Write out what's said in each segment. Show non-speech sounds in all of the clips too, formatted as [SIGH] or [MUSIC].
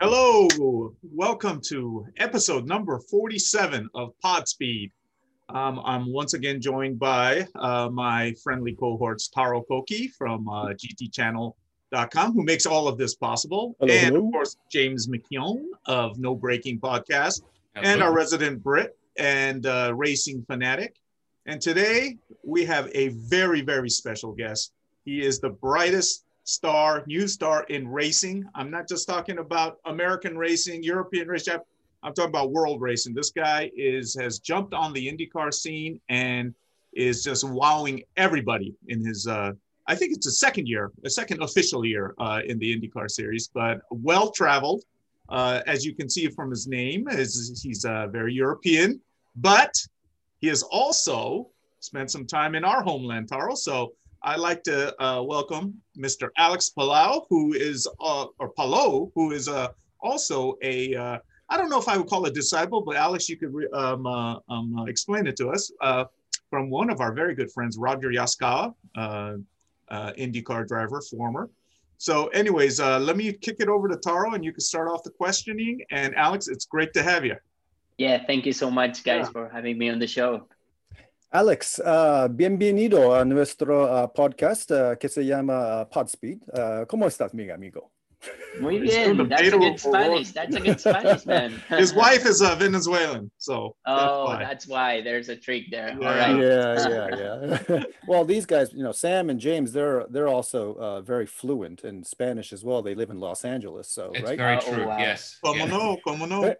Hello, welcome to episode number 47 of Podspeed. Um, I'm once again joined by uh, my friendly cohorts, Taro Koki from uh, GTChannel.com, who makes all of this possible, Hello, and of course, James McKeown of No Breaking Podcast, Hello. and our resident Brit and uh, racing fanatic. And today we have a very, very special guest. He is the brightest star, new star in racing. I'm not just talking about American racing, European racing. I'm talking about world racing. This guy is has jumped on the IndyCar scene and is just wowing everybody in his. Uh, I think it's a second year, a second official year uh, in the IndyCar series, but well traveled. Uh, as you can see from his name, is he's uh, very European, but he has also spent some time in our homeland, Taro. So I'd like to uh, welcome Mr. Alex Palou, who is, uh, or Palou, who is uh, also a, uh, I don't know if I would call a disciple, but Alex, you could re- um, uh, um, uh, explain it to us uh, from one of our very good friends, Roger Yasukawa, uh, uh, IndyCar driver, former. So, anyways, uh, let me kick it over to Taro, and you can start off the questioning. And Alex, it's great to have you. Yeah, thank you so much, guys, Yeah. for having me on the show. Alex, uh, bienvenido a nuestro uh, podcast uh, que se llama uh, Podspeed. Uh, ¿Cómo estás, mi amigo? Muy He's bien. That's a good for work. Spanish. That's a good Spanish, man. [LAUGHS] His wife is a Venezuelan, so that's Oh, why. that's why. There's a trick there. Yeah. right. Yeah, yeah, [LAUGHS] yeah. [LAUGHS] well, these guys, you know, Sam and James, they're they're also uh, very fluent in Spanish as well. They live in Los Angeles, so It's right. very Oh, true. wow. Yes. Como Yeah. no, como no.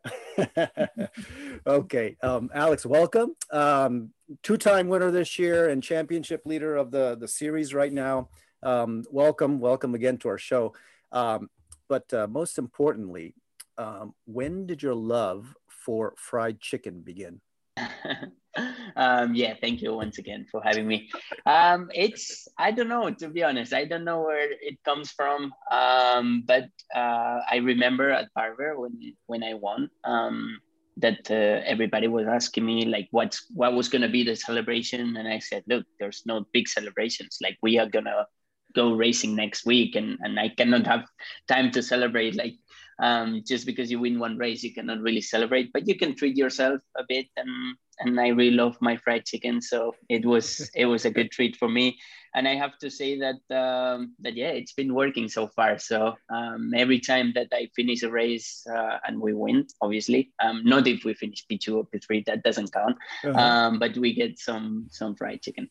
okay, um, Alex, welcome. Um, two-time winner this year and championship leader of the the series right now. Um, welcome, welcome again to our show. Um, but uh, most importantly, um, when did your love for fried chicken begin? [LAUGHS] um, yeah, thank you once again for having me. Um, it's I don't know to be honest. I don't know where it comes from. Um, but uh, I remember at Barber when when I won. Um, that uh, everybody was asking me like what's what was gonna be the celebration, and I said, look, there's no big celebrations. Like we are gonna go racing next week, and and I cannot have time to celebrate like um, just because you win one race, you cannot really celebrate, but you can treat yourself a bit. And and I really love my fried chicken, so it was [LAUGHS] it was a good treat for me. And I have to say that um, that yeah, it's been working so far. So um, every time that I finish a race uh, and we win, obviously, um, not if we finish P two or P three, that doesn't count. Uh-huh. Um, but we get some some fried chicken.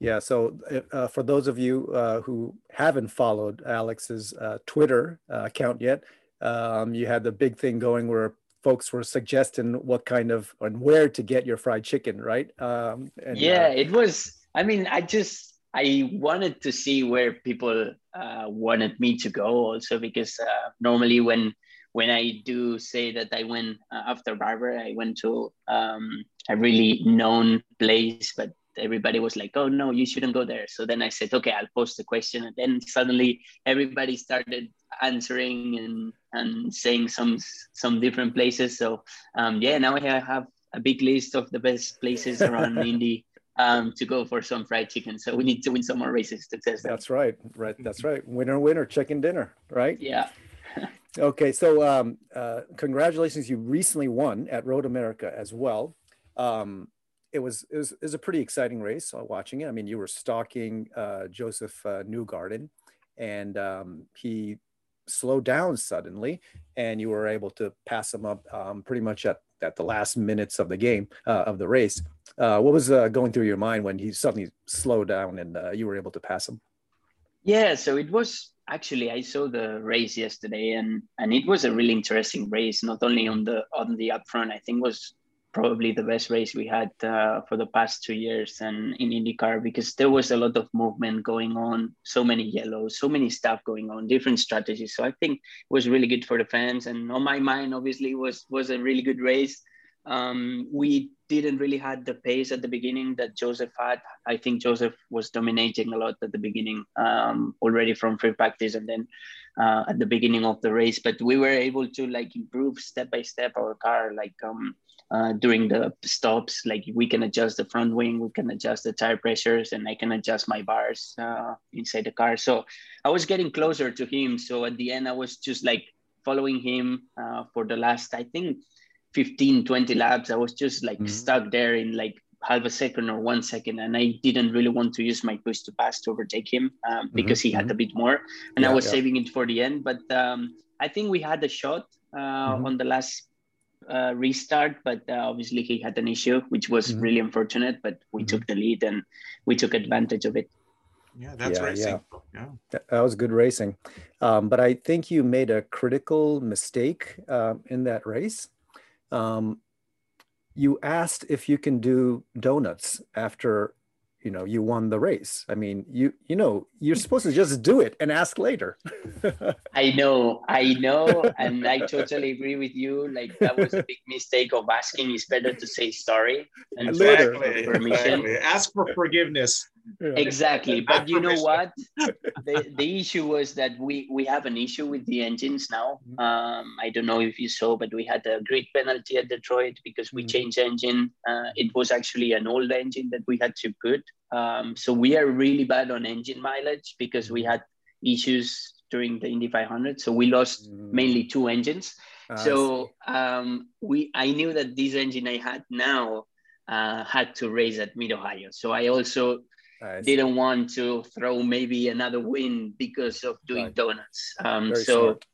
Yeah. So, uh, for those of you uh, who haven't followed Alex's uh, Twitter uh, account yet, um, you had the big thing going where folks were suggesting what kind of and where to get your fried chicken, right? Um, and, yeah uh, it was i mean i just i wanted to see where people uh, wanted me to go also because uh, normally when when i do say that i went uh, after barber i went to um, a really known place but everybody was like oh no you shouldn't go there so then i said okay i'll post the question and then suddenly everybody started answering and and saying some some different places so um, yeah now i have a big list of the best places around [LAUGHS] Indy um, to go for some fried chicken. So we need to win some more races to test that. That's right. Right. That's right. Winner, winner, chicken dinner. Right. Yeah. [LAUGHS] Okay. So, um, uh, congratulations! You recently won at Road America as well. Um, it was it was, it was a pretty exciting race. uh, Watching it, I mean, you were stalking uh, Josef uh, Newgarden, and um, he slowed down suddenly, and you were able to pass him up um, pretty much at at the last minutes of the game uh, of the race. Uh, what was uh, going through your mind when he suddenly slowed down and you were able to pass him? Yeah. So it was actually I saw the race yesterday, and and it was a really interesting race. Not only on the on the upfront, I think was probably the best race we had uh, for the past two years and in IndyCar because there was a lot of movement going on, so many yellows, so many stuff going on, different strategies. So I think it was really good for the fans. And on my mind, obviously, was was a really good race. Um, we didn't really had the pace at the beginning that Josef had. I think Josef was dominating a lot at the beginning, um, already from free practice and then uh, at the beginning of the race. But we were able to like improve step by step our car, like um, uh, during the stops. Like we can adjust the front wing, we can adjust the tire pressures, and I can adjust my bars uh, inside the car. So I was getting closer to him. So at the end, I was just like following him uh, for the last, I think, 15, 20 laps. I was just like mm-hmm. stuck there in like half a second or one second, and I didn't really want to use my push to pass to overtake him um, mm-hmm. because mm-hmm. he had mm-hmm. a bit more, and yeah, I was yeah. saving it for the end. But um, I think we had a shot uh, mm-hmm. on the last uh, restart, but uh, obviously he had an issue, which was mm-hmm. really unfortunate. But we mm-hmm. took the lead and we took advantage of it. Yeah, that's yeah, racing. Yeah. yeah. that was good racing. Um, but I think you made a critical mistake uh, in that race. Um, you asked if you can do donuts after you know you won the race. I mean you you know you're [LAUGHS] supposed to just do it and ask later. [LAUGHS] I know i know and i totally agree with you. Like that was a big mistake of asking. It's better to say sorry and exactly, permission. Exactly. ask for forgiveness exactly but you know what? [LAUGHS] The, the issue was that we we have an issue with the engines now. Mm-hmm. um, i don't know if you saw but we had a grid penalty at detroit because we mm-hmm. changed engine. Uh, it was actually an old engine that we had to put. Um, so we are really bad on engine mileage because we mm-hmm. had issues during the indy 500 so we lost mm. mainly two engines. Uh, so um, we i knew that this engine i had now uh, had to race at mid ohio so i also didn't want to throw maybe another win because of doing right. donuts. Um, so, smart.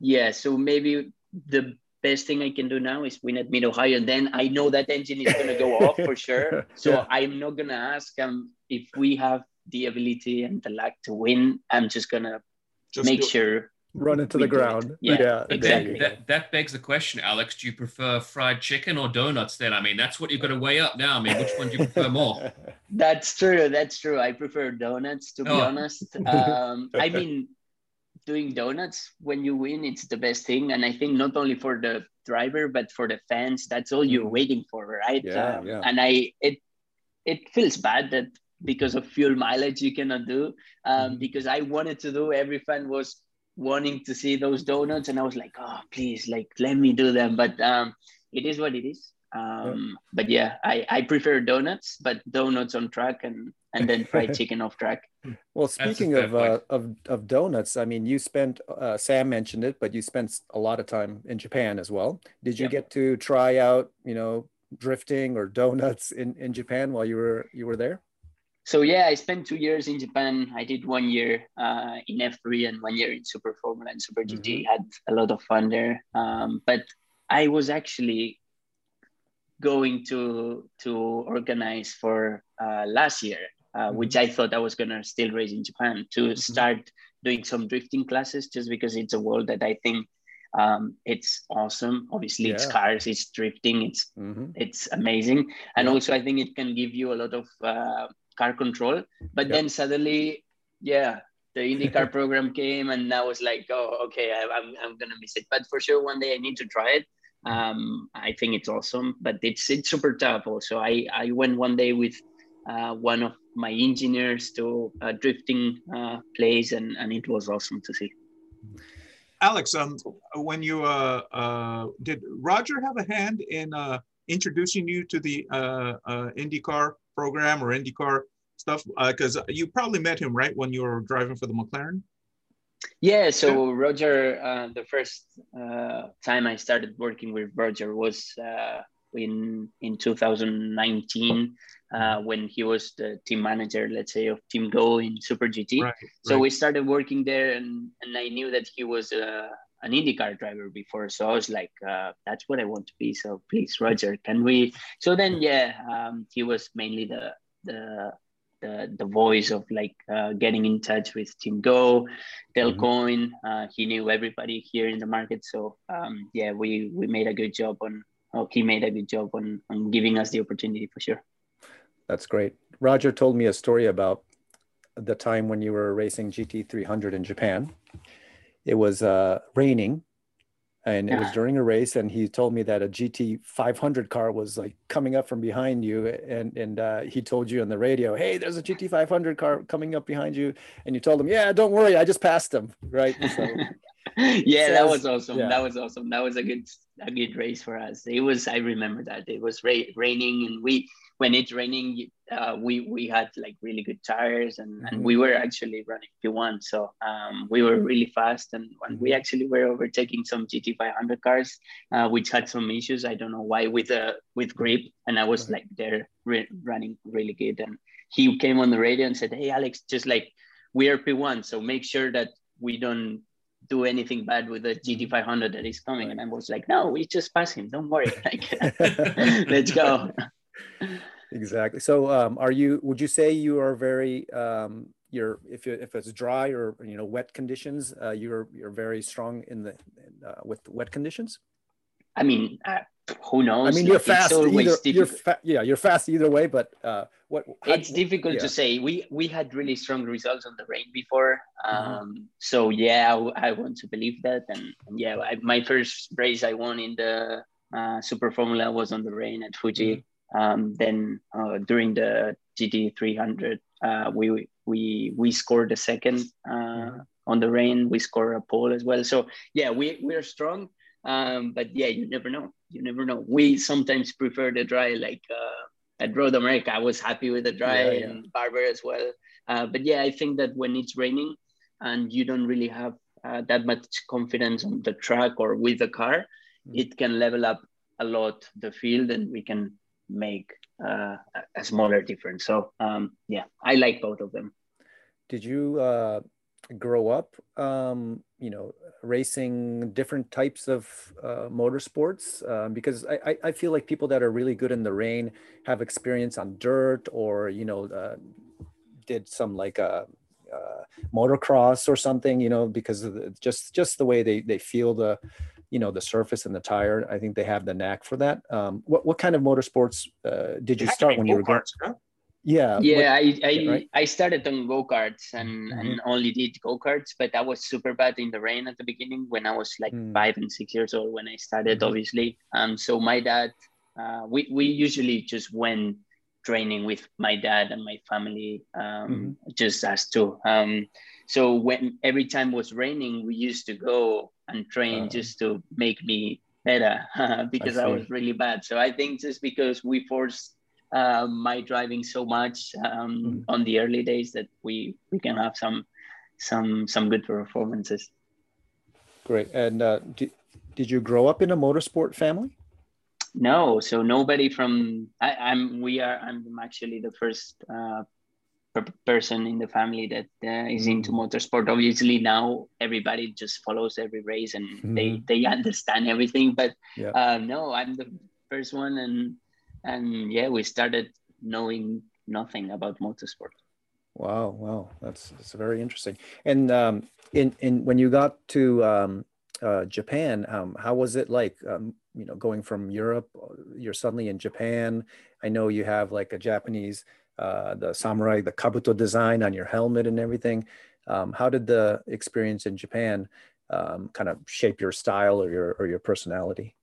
yeah, so maybe the best thing I can do now is win at Mid Ohio. And then I know that engine is going to go [LAUGHS] off for sure. So yeah. I'm not going to ask um, if we have the ability and the luck to win. I'm just going to make sure run into the ground. Yeah, yeah, exactly. That, that begs the question, Alex. Do you prefer fried chicken or donuts? Then I mean, that's what you've got to weigh up now. I mean, which one do you prefer more? [LAUGHS] that's true. That's true. I prefer donuts to be oh. honest. Um, I mean, doing donuts when you win, it's the best thing, and I think not only for the driver but for the fans, that's all you're mm. waiting for, right? Yeah, um, yeah. And I it it feels bad that because of fuel mileage you cannot do um, mm. because I wanted to do. Every fan was wanting to see those donuts and i was like oh please like let me do them. But um it is what it is. Um yeah. but yeah i i prefer donuts but donuts on track and and then fried [LAUGHS] chicken off track. Well speaking of uh, of of donuts i mean you spent uh, sam mentioned it but you spent a lot of time in japan as well. Did you yep. get to try out you know drifting or donuts in in japan while you were you were there so yeah, I spent two years in Japan. I did one year uh, in F3 and one year in Super Formula and Super GT. Mm-hmm. Had a lot of fun there. Um, but I was actually going to to organize for uh, last year, uh, mm-hmm. which I thought I was gonna still race in Japan to mm-hmm. start doing some drifting classes, just because it's a world that I think um, it's awesome. Obviously, yeah. it's cars, it's drifting, it's mm-hmm. it's amazing, and yeah. also I think it can give you a lot of uh, car control. But yep. then suddenly, yeah, the IndyCar [LAUGHS] program came, and I was like, oh, okay, I, am I'm, I'm gonna miss it. But for sure, one day I need to try it. Um, I think it's awesome, but it's it's super tough. Also, I I went one day with uh, one of my engineers to a drifting uh, place, and and it was awesome to see. Alex, um, when you uh, uh, did Roger have a hand in uh, introducing you to the uh, uh, IndyCar program or IndyCar stuff? Because uh, you probably met him right when you were driving for the McLaren. Yeah, so Roger, uh, the first uh, time I started working with Roger was uh, in in 2019 uh, when he was the team manager, let's say, of Team Goh in Super GT. Right, so right. we started working there, and and I knew that he was uh, an IndyCar driver before, so I was like, uh, that's what I want to be. So please, Roger, can we? So then, yeah, um, he was mainly the the the, the voice of like uh, getting in touch with Team Goh, Delcoin. Mm-hmm. Uh, he knew everybody here in the market, so um, yeah, we we made a good job on. Oh, he made a good job on on giving us the opportunity for sure. That's great. Roger told me a story about the time when you were racing GT300 in Japan it was uh, raining and it was during a race and he told me that a gt 500 car was like coming up from behind you and and uh, he told you on the radio hey there's a gt 500 car coming up behind you and you told him yeah don't worry i just passed them right so [LAUGHS] yeah, that was awesome. yeah. That was awesome. That was a good a good race for us. It was. I remember that it was ra- raining, and we when it's raining, uh, we we had like really good tires, and, Mhm. and we were actually running P1, so um, we were really fast, and, and we actually were overtaking some GT 500 cars, uh, which had some issues. I don't know why with uh, with grip, and I was like there re- running really good, and he came on the radio and said, "Hey, Alex, just like we are P1, so make sure that we don't." do anything bad with the GT500 that is coming. And I was like, no, we just pass him. Don't worry. [LAUGHS] Like, [LAUGHS] [LAUGHS] let's go. Exactly. So, um, are you? Would you say you are very? Um, you're if you, if it's dry or you know wet conditions, uh, you're you're very strong in the uh, with wet conditions. I mean, uh, who knows? I mean, you're Like, fast either. You're fa- yeah, you're fast either way. But uh, what? how- it's difficult yeah. to say. We we had really strong results on the rain before, Mm-hmm. um, so yeah, I want to believe that. And, and yeah, I, my first race I won in the uh, Super Formula was on the rain at Fuji. Mm-hmm. Um, then uh, during the GT 300, uh, we we we scored a second uh, on the rain. We scored a pole as well. So yeah, we we're strong. Um, but yeah, you never know. You never know. We sometimes prefer the dry, like uh, at Road America. I was happy with the dry Yeah, yeah. and Barber as well. Uh, but yeah, I think that when it's raining and you don't really have uh, that much confidence on the track or with the car, Mm. it can level up a lot the field, and we can make uh, a- smaller difference. So um, yeah, I like both of them. Did you uh, grow up, um, you know, racing different types of uh, motorsports? Um, because I, I, feel like people that are really good in the rain have experience on dirt or, you know, uh, did some like a, uh, motocross or something, you know, because of the, just just the way they they feel the, you know, the surface and the tire. I think they have the knack for that. Um, what what kind of motorsports uh, did you It start when you were going? go-karts, huh? Yeah. what- yeah i I, right? I started on go-karts and, Mhm. and only did go-karts but i was super bad in the rain at the beginning when i was like Mm. five and six years old when i started Mhm. obviously um so my dad uh, we, we usually just went training with my dad and my family um Mhm. just us two um so when every time it was raining we used to go and train Uh. just to make me better [LAUGHS] because I, see. was really bad so i think just because we forced uh, my driving so much um, Mhm. on the early days that we we can have some some some good performances. Great. And uh, did, did you grow up in a motorsport family? No, so nobody from I, I'm we are I'm actually the first uh, person in the family that uh, is into Mm. motorsport. Obviously now everybody just follows every race and they Mhm. they understand everything. But Yeah. uh, no, I'm the first one, and and yeah, we started knowing nothing about motorsport. Wow, wow, that's that's very interesting. And um, in in when you got to um, uh, Japan, um, how was it like? Um, you know, going from Europe, uh, you're suddenly in Japan. I know you have like a Japanese, uh, the samurai, the kabuto design on your helmet and everything. Um, how did the experience in Japan um, kind of shape your style or your or your personality?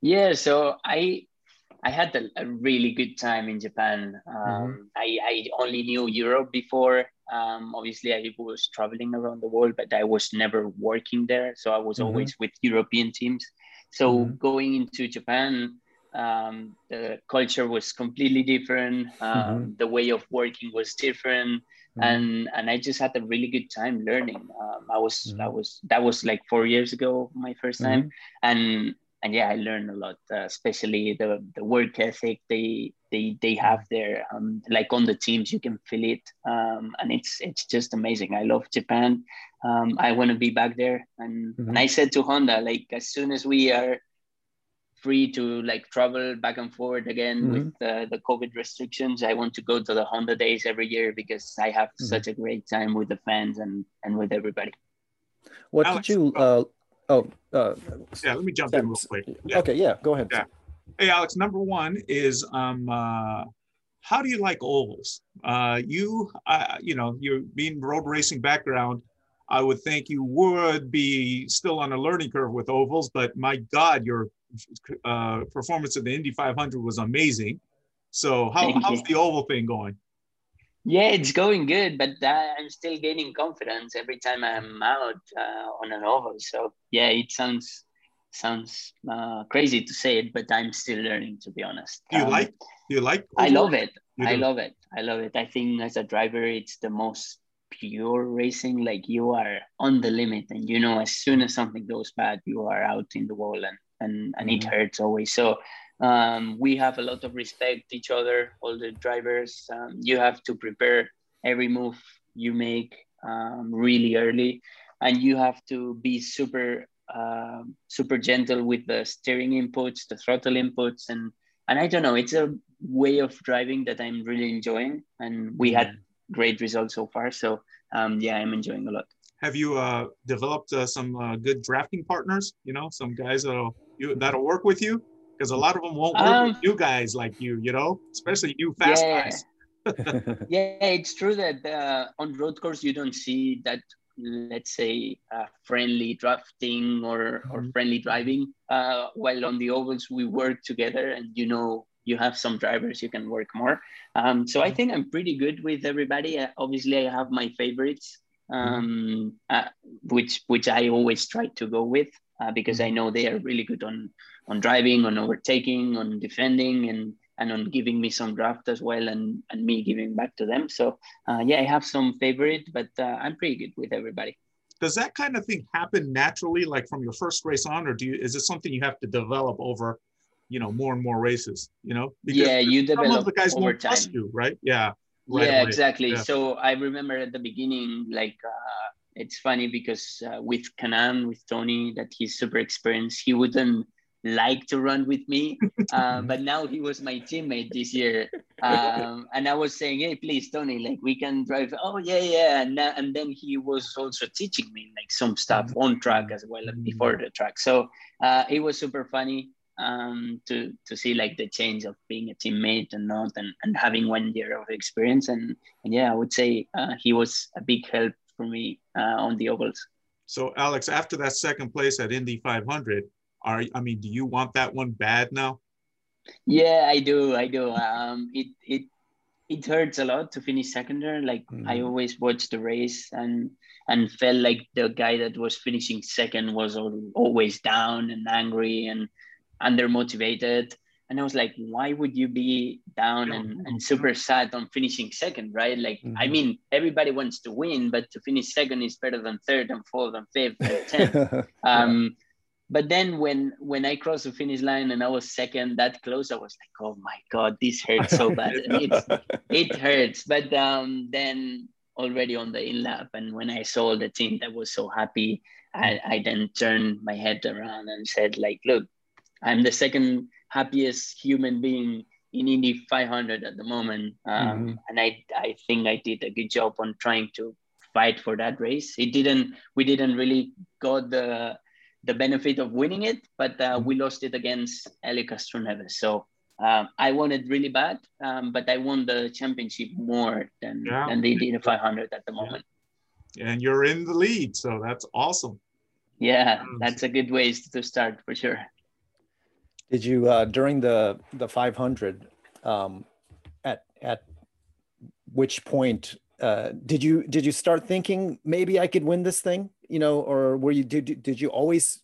Yeah, so I I had a, really good time in Japan. Um, I, I only knew Europe before. Um, obviously, I was traveling around the world, but I was never working there. So I was Mhm. always with European teams. So Mhm. going into Japan, um, the culture was completely different. Um, The way of working was different. Mhm. And and I just had a really good time learning. Um, I was I Mhm. was that was like four years ago, my 1st time and and yeah, I learned a lot, uh, especially the the work ethic they they they have there. Um, like on the teams, you can feel it, um, and it's it's just amazing. I love Japan. Um, I want to be back there, and and I said to Honda, like as soon as we are free to like travel back and forward again with uh, the COVID restrictions, I want to go to the Honda days every year because I have Mhm. such a great time with the fans and and with everybody. What Alex, did you? Uh, oh, uh, Yeah, let me jump in real quick. Yeah. Okay, yeah, go ahead. Yeah. Hey, Alex, number one is um, uh, how do you like ovals? Uh, you, uh, you know, you're being road racing background. I would think you would be still on a learning curve with ovals, but my God, your uh, performance at the Indy 500 was amazing. So how, Thank how's you. the oval thing going? Yeah, it's going good, but I'm still gaining confidence every time I'm out uh, on an oval. So yeah, it sounds sounds uh, crazy to say it, but I'm still learning to be honest. Do you um, like? Do you like? I love it. I love it. I love it. I think as a driver, it's the most pure racing. Like you are on the limit, and you know as soon as something goes bad, you are out in the wall, and and and mm-hmm. it hurts always. So um, we have a lot of respect each other, all the drivers. Um, you have to prepare every move you make um, really early, and you have to be super uh, super gentle with the steering inputs, the throttle inputs, and and I don't know. It's a way of driving that I'm really enjoying, and we had mm-hmm. great results so far. So um, yeah, I'm enjoying a lot. Have you uh, developed uh, some uh, good drafting partners? You know, some guys that'll you that'll work with you because a lot of them won't work um, with you guys like you. You know, especially you fast yeah. guys. [LAUGHS] [LAUGHS] yeah, it's true that uh, on road course you don't see that let's say uh, friendly drafting or, or mm-hmm. friendly driving uh, while on the ovals we work together and you know you have some drivers you can work more um, so i think i'm pretty good with everybody uh, obviously i have my favorites mm-hmm. um, uh, which which i always try to go with uh, because i know they are really good on on driving on overtaking on defending and and on giving me some draft as well and, and me giving back to them. So uh, yeah, I have some favorite, but uh, I'm pretty good with everybody. Does that kind of thing happen naturally, like from your first race on, or do you, is it something you have to develop over, you know, more and more races, you know? Because yeah, you develop of the guys over time. You, right? Yeah. Right yeah, away. exactly. Yeah. So I remember at the beginning, like, uh, it's funny because uh, with Kanaan, with Tony, that he's super experienced, he wouldn't like to run with me. Um, [LAUGHS] but now he was my teammate this year. Um, and I was saying, hey, please, Tony, like we can drive. Oh, yeah, yeah. And, and then he was also teaching me like some stuff on track as well before the track. So uh, it was super funny um, to, to see like the change of being a teammate and not and, and having one year of experience. And, and yeah, I would say uh, he was a big help for me uh, on the ovals. So Alex, after that second place at Indy 500, are I mean, do you want that one bad now? Yeah, I do. I do. Um, it it it hurts a lot to finish second there. Like mm-hmm. I always watched the race and and felt like the guy that was finishing second was always down and angry and under motivated. And I was like, why would you be down and, and super sad on finishing second, right? Like, mm-hmm. I mean, everybody wants to win, but to finish second is better than third and fourth and fifth and tenth. [LAUGHS] um, but then when when I crossed the finish line and I was second that close, I was like, oh my god, this hurts so bad. it's, [LAUGHS] it hurts. But um, then already on the in lap, and when I saw the team that was so happy, I, I then turned my head around and said, like, look, I'm the second happiest human being in Indy 500 at the moment, um, mm-hmm. and I I think I did a good job on trying to fight for that race. It didn't. We didn't really got the the benefit of winning it, but uh, we lost it against Helio Castroneves. So um, I won it really bad, um, but I won the championship more than, yeah. than they did 500 at the moment. And you're in the lead, so that's awesome. Yeah, that's a good way to start for sure. Did you uh, during the the 500 um, at at which point uh, did you did you start thinking maybe I could win this thing? you know, or were you did did you always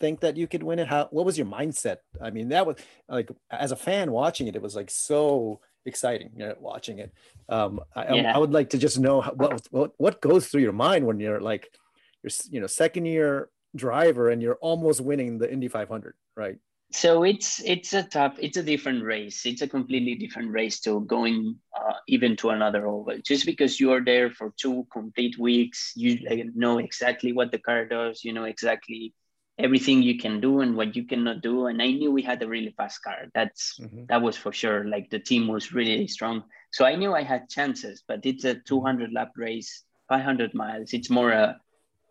think that you could win it? How what was your mindset? I mean, that was like as a fan watching it, it was like so exciting you know, watching it. Um, I, yeah. I would like to just know how, what what what goes through your mind when you're like you're you know second year driver and you're almost winning the Indy 500, right? So it's it's a tough it's a different race. It's a completely different race to going uh, even to another oval. Just because you're there for two complete weeks you know exactly what the car does you know exactly everything you can do and what you cannot do. And i knew we had a really fast car. That's mm-hmm. that was for sure. Like the team was really strong. So i knew i had chances but it's a 200 lap race 500 miles. It's more a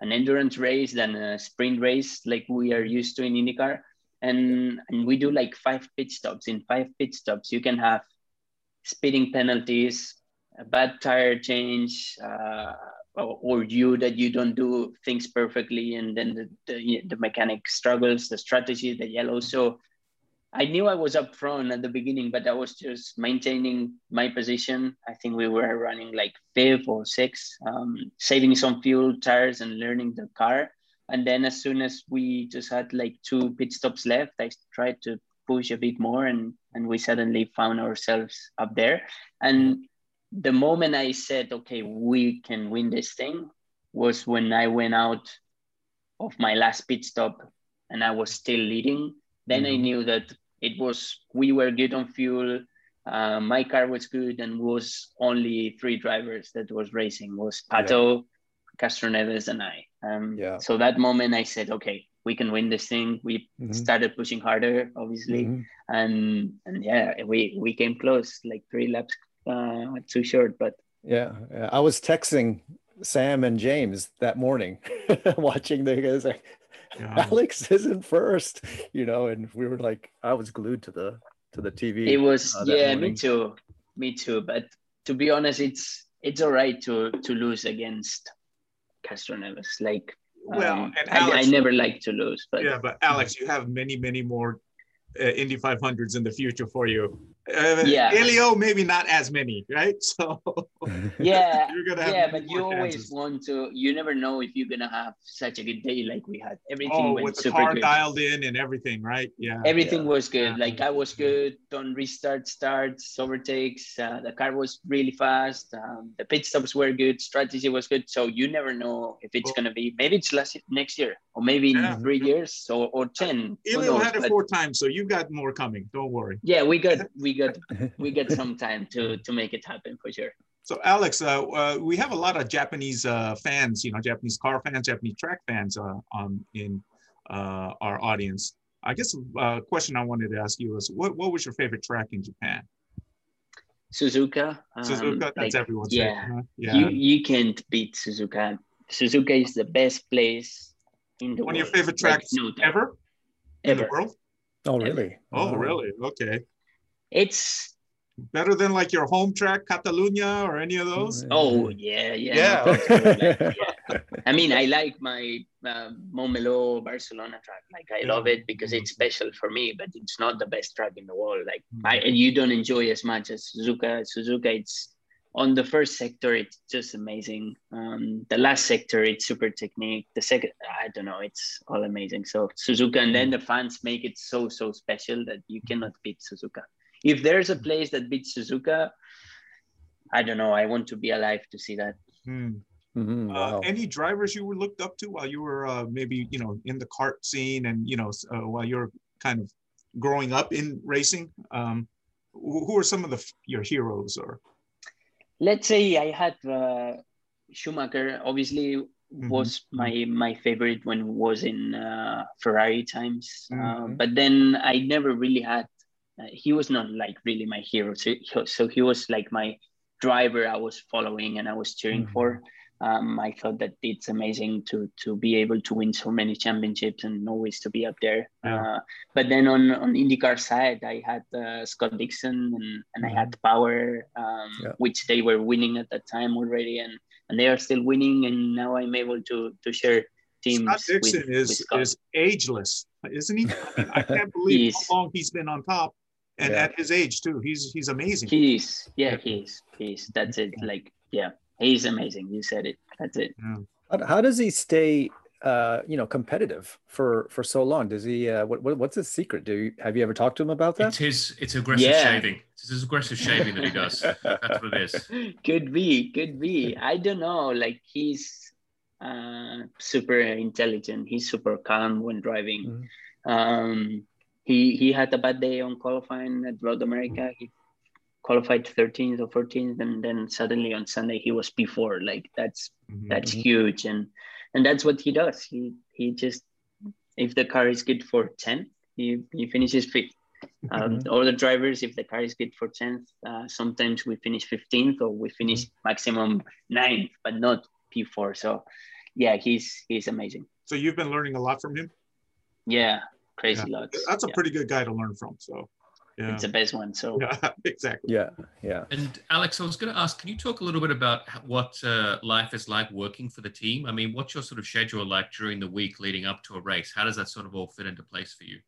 an endurance race than a sprint race like we are used to in indycar and and we do like five pit stops in five pit stops you can have speeding penalties a bad tire change uh, or, or, you that you don't do things perfectly and then the, the, the mechanic struggles the strategy the yellow so I knew I was up front at the beginning, but I was just maintaining my position. I think we were running like fifth or sixth, um, saving some fuel, tires, and learning the car. And then as soon as we just had like two pit stops left, I tried to push a bit more, and and we suddenly found ourselves up there. And the moment I said, okay, we can win this thing, was when I went out of my last pit stop, and I was still leading. Then mm-hmm. I knew that it was we were good on fuel. Uh, my car was good, and was only three drivers that was racing was Pato, yeah. Castroneves, and I. Um, yeah. So that moment, I said, okay, we can win this thing. We mm-hmm. started pushing harder, obviously, mm-hmm. and and yeah, we we came close, like three laps uh, too short, but yeah, yeah, I was texting Sam and James that morning, [LAUGHS] watching the guys like yeah. Alex isn't first, you know, and we were like, I was glued to the to the TV. It was uh, yeah, morning. me too, me too. But to be honest, it's it's all right to to lose against Castroneves. Like, well, um, Alex, I, I, never like to lose, but yeah, but Alex, you have many, many more uh, Indy 500s in the future for you. Uh, yeah. Elio, maybe not as many, right? [LAUGHS] So yeah, [LAUGHS] yeah, but you always chances. want to. You never know if you're gonna have such a good day like we had. Everything oh, went with the car good. dialed in and everything, right? Yeah, everything yeah. was good. Like I was good. Don't restart, starts, overtakes. Uh, the car was really fast. Um, the pit stops were good. Strategy was good. So you never know if it's gonna be. Maybe it's last next year, or maybe yeah. in three years, or or ten. Elio had it but, four times, so you got more coming. Don't worry. Yeah, we got [LAUGHS] we got [LAUGHS] we got some time to to make it happen for sure. So Alex, uh, uh, we have a lot of Japanese uh, fans, you know, Japanese car fans, Japanese track fans uh, um, in uh, our audience. I guess a uh, question I wanted to ask you is, what, what was your favorite track in Japan? Suzuka. Um, Suzuka, that's like, everyone's yeah, favorite. Huh? Yeah, you, you can't beat Suzuka. Suzuka is the best place in the One world. of your favorite tracks like, no ever? Ever. In the world? Oh, really? Oh, really? Okay. It's better than like your home track Catalunya or any of those? Oh yeah, yeah. Yeah. yeah. [LAUGHS] I mean, I like my uh, Montmeló Barcelona track. Like I yeah. love it because it's special for me, but it's not the best track in the world. Like mm. I, you don't enjoy as much as Suzuka. Suzuka, it's on the first sector, it's just amazing. Um, the last sector, it's super technique. The second, I don't know, it's all amazing. So Suzuka, and then the fans make it so so special that you cannot beat Suzuka. If there's a place that beats Suzuka, I don't know. I want to be alive to see that. Hmm. Mm-hmm, uh, wow. uh, any drivers you were looked up to while you were uh, maybe you know in the kart scene and you know uh, while you're kind of growing up in racing? Um, who are some of the your heroes or? Let's say I had uh, Schumacher. Obviously, mm-hmm. was my my favorite when was in uh, Ferrari times. Mm-hmm. but then I never really had uh, he was not like really my hero. So, so he was like my driver I was following and I was cheering mm-hmm. for. Um, I thought that it's amazing to to be able to win so many championships and always to be up there. Yeah. Uh, but then on on IndyCar side, I had uh, Scott Dixon and, and I had mm-hmm. Power, um, yeah. which they were winning at that time already, and and they are still winning. And now I'm able to to share teams. Scott Dixon with, is with is ageless, isn't he? I, mean, I can't [LAUGHS] believe how long he's been on top and yeah. at his age too he's he's amazing. He's yeah he's he's that's it like yeah he's amazing you said it that's it. Yeah. how, how, does he stay uh you know competitive for for so long? Does he uh what, what's his secret? Do you have you ever talked to him about that? It's his it's aggressive yeah. shaving. It's his aggressive shaving that he does. That's what it is. [LAUGHS] Could be could be. I don't know like he's uh super intelligent. He's super calm when driving. Mm-hmm. um he he had a bad day on qualifying at Road America. He qualified 13th or 14th, and then suddenly on Sunday he was P4. Like that's mm-hmm. that's huge, and and that's what he does. He he just if the car is good for 10th, he he finishes fifth. Um, mm-hmm. Other drivers, if the car is good for 10th, uh, sometimes we finish 15th or we finish mm-hmm. maximum 9th, but not P4. So, yeah, he's he's amazing. So you've been learning a lot from him. Yeah, crazy yeah. lugs. That's a yeah. pretty good guy to learn from. So yeah. it's the best one. So [LAUGHS] yeah, exactly. Yeah, yeah. And Alex, I was going to ask, can you talk a little bit about what uh, life is like working for the team? I mean, what's your sort of schedule like during the week leading up to a race? How does that sort of all fit into place for you?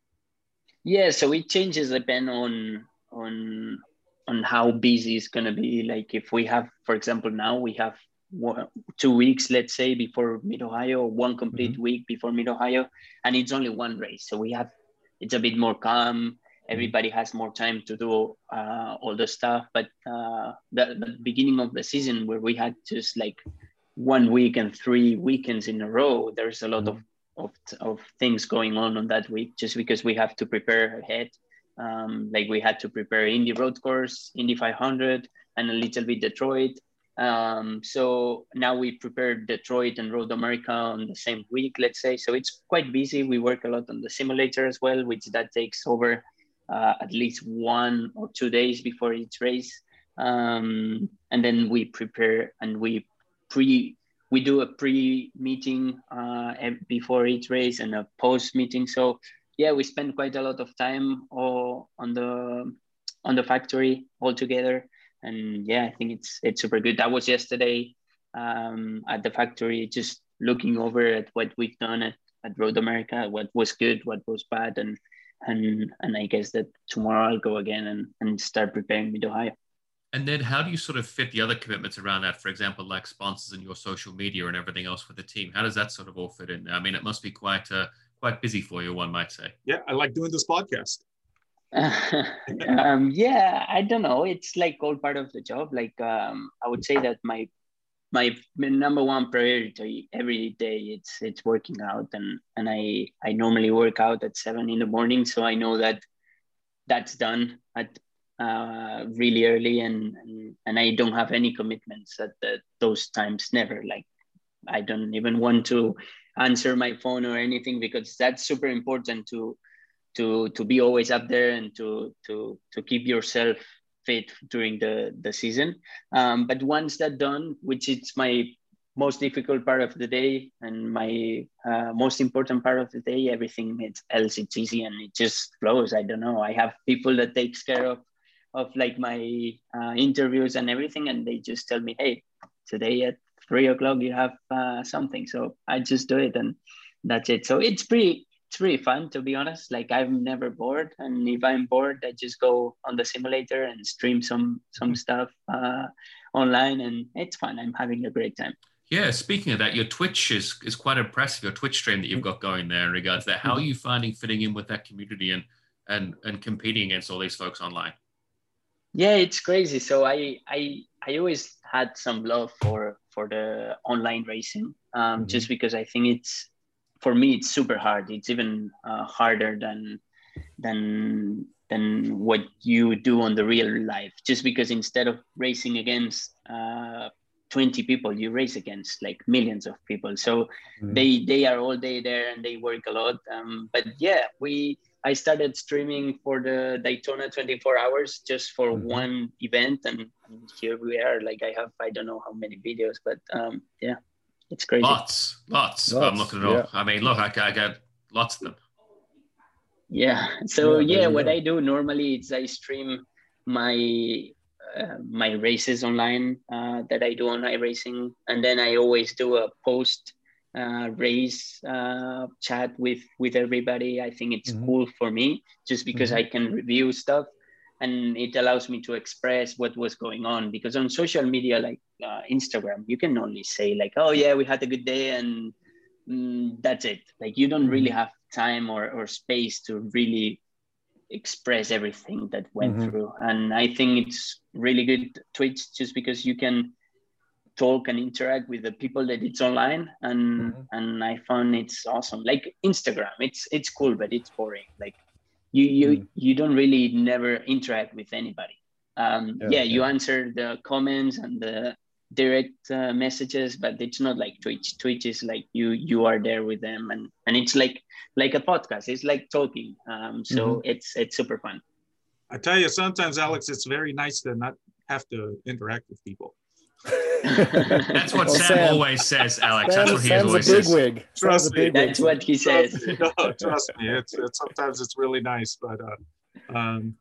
Yeah, so it changes depend on on on how busy it's gonna be. Like if we have, for example, now we have one, two weeks, let's say, before Mid Ohio, one complete mm-hmm. week before Mid Ohio, and it's only one race, so we have it's a bit more calm. Everybody has more time to do uh, all the stuff. But uh, the, the beginning of the season, where we had just like one week and three weekends in a row, there's a lot of of, of things going on on that week just because we have to prepare ahead. Um, like we had to prepare Indy Road Course, Indy 500, and a little bit Detroit. Um, so now we prepare Detroit and Road America on the same week, let's say. So it's quite busy. We work a lot on the simulator as well, which that takes over uh, at least one or two days before each race. Um, and then we prepare and we pre we do a pre-meeting uh, before each race and a post-meeting. So yeah, we spend quite a lot of time all on the on the factory all together. And yeah, I think it's it's super good. That was yesterday um, at the factory, just looking over at what we've done at, at Road America, what was good, what was bad, and and and I guess that tomorrow I'll go again and, and start preparing with Ohio. And then how do you sort of fit the other commitments around that? For example, like sponsors and your social media and everything else for the team. How does that sort of all fit in? I mean, it must be quite uh, quite busy for you, one might say. Yeah, I like doing this podcast. [LAUGHS] um, yeah, I don't know. It's like all part of the job. Like um, I would say that my my number one priority every day it's it's working out and and I I normally work out at seven in the morning so I know that that's done at uh, really early and, and, and I don't have any commitments at the, those times. Never like I don't even want to answer my phone or anything because that's super important to to to be always up there and to to to keep yourself fit during the the season. Um, but once that done, which is my most difficult part of the day and my uh, most important part of the day, everything else it's easy and it just flows. I don't know. I have people that takes care of of like my uh, interviews and everything, and they just tell me, "Hey, today at three o'clock you have uh, something." So I just do it, and that's it. So it's pretty it's really fun to be honest. Like I'm never bored, and if I'm bored, I just go on the simulator and stream some some stuff uh, online, and it's fun. I'm having a great time. Yeah, speaking of that, your Twitch is is quite impressive. Your Twitch stream that you've got going there in regards to that. How are you finding fitting in with that community and and and competing against all these folks online? yeah it's crazy so i i i always had some love for for the online racing um, mm-hmm. just because i think it's for me it's super hard it's even uh, harder than than than what you do on the real life just because instead of racing against uh, 20 people you race against like millions of people so mm-hmm. they they are all day there and they work a lot um, but yeah we I started streaming for the Daytona 24 hours just for mm-hmm. one event, and, and, here we are. Like I have, I don't know how many videos, but um, yeah, it's crazy. Lots, lots. lots I'm looking at all. Yeah. I mean, look, I, I got lots of them. Yeah. So yeah, yeah what I do normally is I stream my uh, my races online uh, that I do on iRacing, and then I always do a post uh, race uh, chat with with everybody. I think it's mm-hmm. cool for me just because mm-hmm. I can review stuff and it allows me to express what was going on. Because on social media like uh, Instagram, you can only say like, "Oh yeah, we had a good day," and mm, that's it. Like you don't really mm-hmm. have time or, or space to really express everything that went mm-hmm. through. And I think it's really good Twitch just because you can talk and interact with the people that it's online and mm-hmm. and i found it's awesome like instagram it's it's cool but it's boring like you you mm. you don't really never interact with anybody. Um yeah, yeah you answer the comments and the direct uh, messages but it's not like twitch twitch is like you you are there with them and and it's like like a podcast. It's like talking. Um so mm-hmm. it's it's super fun. I tell you sometimes alex it's very nice to not have to interact with people [LAUGHS] that's what well, Sam, Sam, always says, Alex. Sam, that's what he Sam's always a big says. Wig. Trust me. That's what he says. no, trust me. It's, it's, sometimes it's really nice, but uh, um,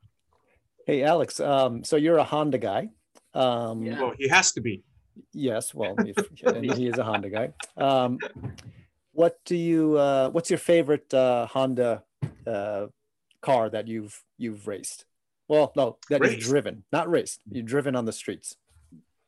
hey, Alex. Um, so you're a Honda guy. Um, yeah. Well, he has to be. Yes. Well, [LAUGHS] he is a Honda guy. Um, what do you? Uh, what's your favorite uh, Honda uh, car that you've you've raced? Well, no, that Raced. you've driven, not raced. You've driven on the streets.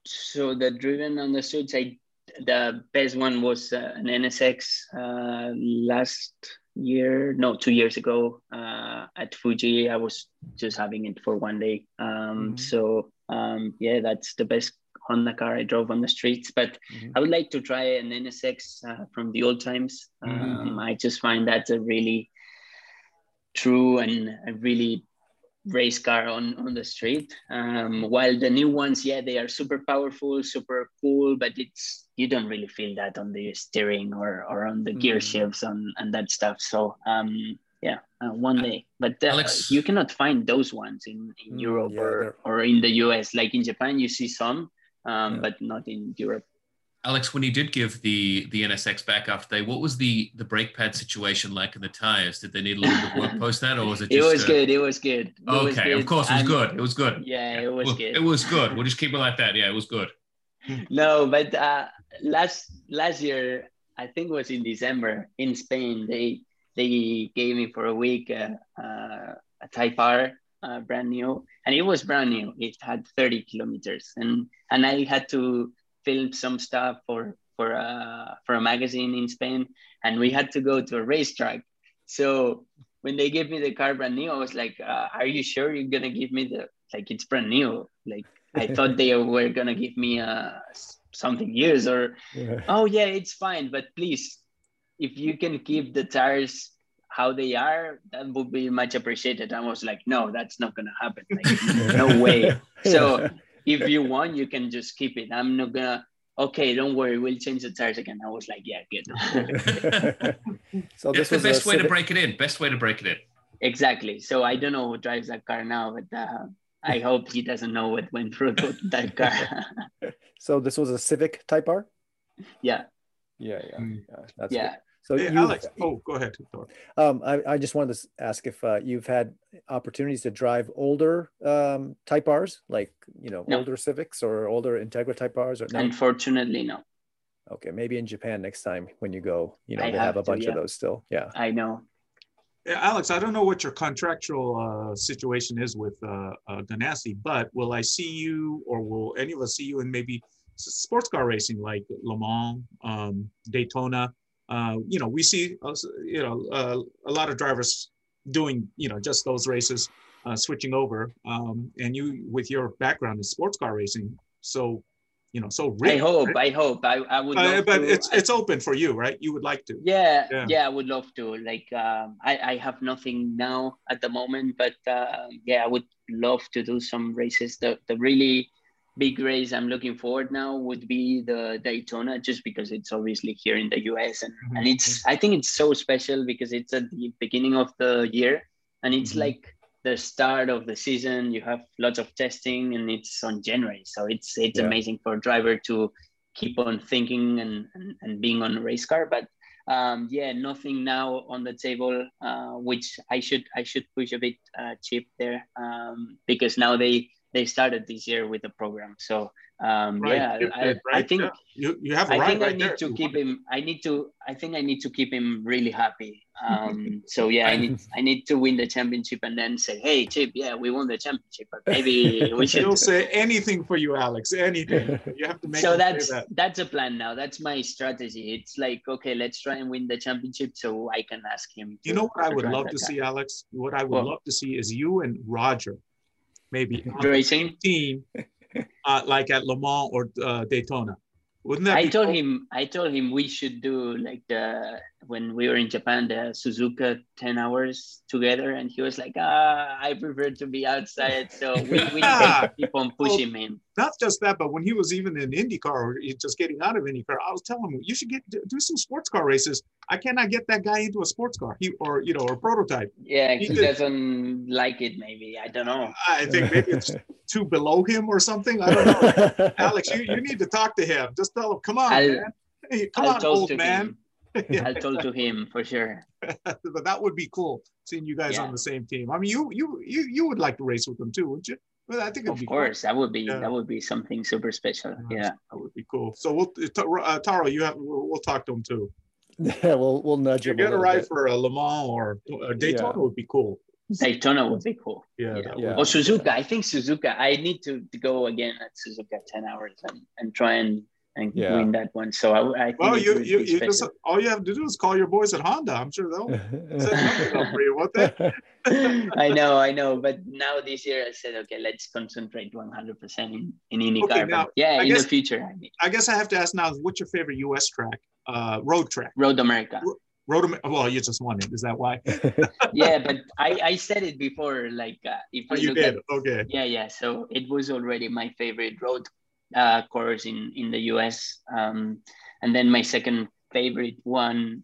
So the driven on the streets, I the best one was uh, an NSX uh, last year, no, two years ago uh, at Fuji. I was just having it for one day. Um, Mhm. So um, yeah, that's the best Honda car I drove on the streets. But Mhm. I would like to try an NSX uh, from the old times. Um, I just find that's a really true and a really race car on on the street. Um while the new ones yeah they are super powerful super cool but it's you don't really feel that on the steering or or on the gear Mm. shifts and and that stuff. So um yeah uh, one day. But uh, Alex- you cannot find those ones in in Mm, europe yeah, or or in the us like in japan you see some um Yeah. but not in europe Alex, when you did give the the NSX back after day, what was the the brake pad situation like in the tires? Did they need a little bit of work post that, or was it [LAUGHS] it was uh, good it was good It was Okay, of course, it was good. It was good. yeah it was Well, good It was good. We'll just keep it like that. Yeah, it was good. [LAUGHS] no, but uh, last last year, I think it was in December in Spain. They they gave me for a week uh, uh, a Type R, uh, brand new, and it was brand new. It had 30 kilometers, and and I had to film some stuff for for uh, for a magazine in Spain, and we had to go to a racetrack. So when they gave me the car brand new, I was like, uh, "Are you sure you're gonna give me the like it's brand new?" Like I [LAUGHS] thought they were gonna give me uh, something used or Yeah. oh yeah, it's fine, but please, if you can keep the tires how they are, that would be much appreciated. I was like, no, that's not gonna happen. Like, no [LAUGHS] way. So if you want, you can just keep it. I'm not gonna. Okay, don't worry, we'll change the tires again. I was like, yeah, good. [LAUGHS] so It's this the was best a way to break it in. Best way to break it in. exactly. So I don't know who drives that car now, but uh, I hope he doesn't know what went through [LAUGHS] that car. So this was a Civic Type R. yeah, Yeah, yeah, Mm. yeah. That's yeah. good. So Hey, you, Alex. Oh, go ahead. Um, I, I just wanted to ask if uh, you've had opportunities to drive older um, Type Rs, like you know No. older Civics or older Integra Type Rs, or no? Unfortunately, no. Okay, maybe in Japan next time when you go, you know I they have, have a to, bunch of those still. Yeah. I know. Yeah, Alex, I don't know what your contractual uh, situation is with uh, uh, Ganassi, but will I see you, or will any of us see you in maybe sports car racing like Le Mans, um, Daytona? Uh, you know, we see, uh, you know, uh, a lot of drivers doing, you know, just those races, uh, switching over. Um, and you, with your background in sports car racing, so, you know, so rich, I hope. right? I hope. I, I would. Uh, but to. it's I- it's open for you, right? You would like to. yeah, Yeah. yeah, I would love to. Like, um, I, I have nothing now at the moment, but uh, yeah, I would love to do some races. The the really big race I'm looking forward now would be the Daytona, just because it's obviously here in the US, and Mhm. and it's I think it's so special because it's at the beginning of the year, and it's Mhm. like the start of the season. You have lots of testing, and it's on January, so it's it's Yeah. amazing for a driver to keep on thinking and, and, and being on a race car. But um, yeah, nothing now on the table, uh, which I should I should push a bit uh, cheap there um, because now they they started this year with the program. So um, Right, yeah, I, did, I think Yeah. You, you have a I right think I need there to keep him. I need to. I think I need to keep him really happy. [LAUGHS] Um, so yeah, I need. I need to win the championship and then say, "Hey, Chip, yeah, we won the championship, but maybe [LAUGHS] we should." He'll say anything for you, Alex. Anything. You have to make so that's that. that's a plan now. That's my strategy. It's like, okay, let's try and win the championship so I can ask him. You know what I would love to car. see, Alex? What I would What? love to see is you and Roger, maybe Racing. team, [LAUGHS] uh, like at Le Mans or uh, Daytona. Wouldn't that I told cool? him. I told him we should do like the when we were in Japan, the Suzuka ten hours together, and he was like, "Ah, I prefer to be outside." So we we [LAUGHS] keep on pushing him. Not just that, but when he was even in IndyCar or just getting out of IndyCar, I was telling him you should get do some sports car races. I cannot get that guy into a sports car, he or you know, or prototype. Yeah, He he did. doesn't like it. Maybe I don't know. I think maybe it's [LAUGHS] too below him or something. I don't know. Alex, you, you need to talk to him. Just tell him, come on, I'll- man. Hey, come I'll on, old man. Yeah. I'll talk to him for sure. [LAUGHS] but that would be cool seeing you guys Yeah. on the same team. I mean, you you you you would like to race with them too, wouldn't you? Well, I think Of be course, that would be Yeah. that would be something super special. Cool. Yeah. that would be cool. So we'll uh, Taro, you have we'll, we'll talk to him too. [LAUGHS] yeah, we'll we'll nudge You him. get a ride bit. for a Le Mans or a Daytona Yeah. would be cool. Daytona would be cool. Yeah. Yeah. that Yeah. would- Or Suzuka. I think Suzuka. I need to, to go again at Suzuka 10 hours and, and try and, and Yeah. win that one. So I, I think Well, you you, you just all you have to do is call your boys at Honda. I'm sure they'll [LAUGHS] set something up for you, won't they? [LAUGHS] I know, I know. But now this year I said, okay, let's concentrate 100% in, in IndyCar. Okay, But now, yeah, I in guess- the future, I mean, I guess I have to ask now: What's your favorite U.S. track? Uh, road track. Road America. Road. Am- Well, you just won it. Is that why? [LAUGHS] yeah, but I, I said it before. Like, uh, if Oh, you you look did. at Okay. yeah yeah so it was already my favorite road uh, course in in the us um, and then my second favorite one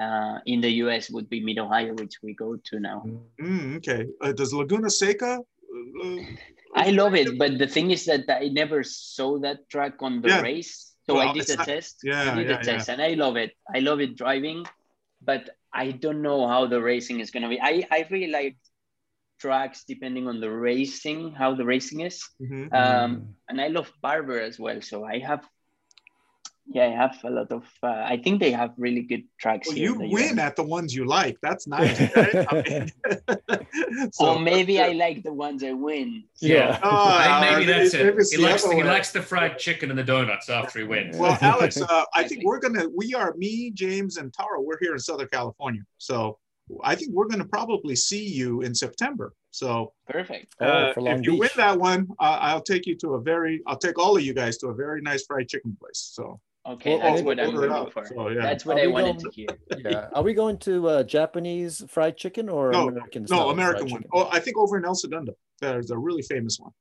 uh, in the us would be mid ohio which we go to now Mm, okay. Uh, does Laguna Seca? Uh, i love it but the thing is that i never saw that track on the Yeah. race so Well, i did the not- test yeah, i did yeah, the test and i love it i love it driving but i don't know how the racing is going to be i i really like tracks depending on the racing how the racing is mhm. um, and I love Barber as well. So I have, yeah, I have a lot of. Uh, I think they have really good tracks Well, here. you win US. at the ones you like. That's [LAUGHS] nice. Right? I mean, [LAUGHS] so- or maybe I like the ones I win. So- Yeah. Oh, I maybe uh, that's maybe it. it's He likes, other he likes the fried chicken and the donuts after he wins. Well, Alex, [LAUGHS] uh, I think Exactly. we're gonna. We are me, James, and Taro. We're here in Southern California, so I think we're gonna probably see you in September. So Perfect. Uh, for if you win that one, uh, I'll take you to a very. I'll take all of you guys to a very nice fried chicken place. So Okay, Well, that's I'll what I'm order it looking out. for. So yeah. That's what Are I wanted going- to hear. [LAUGHS] yeah. Are we going to uh, Japanese fried chicken or No, American? no, American one. chicken? Oh, I think over in El Segundo, there's a really famous one.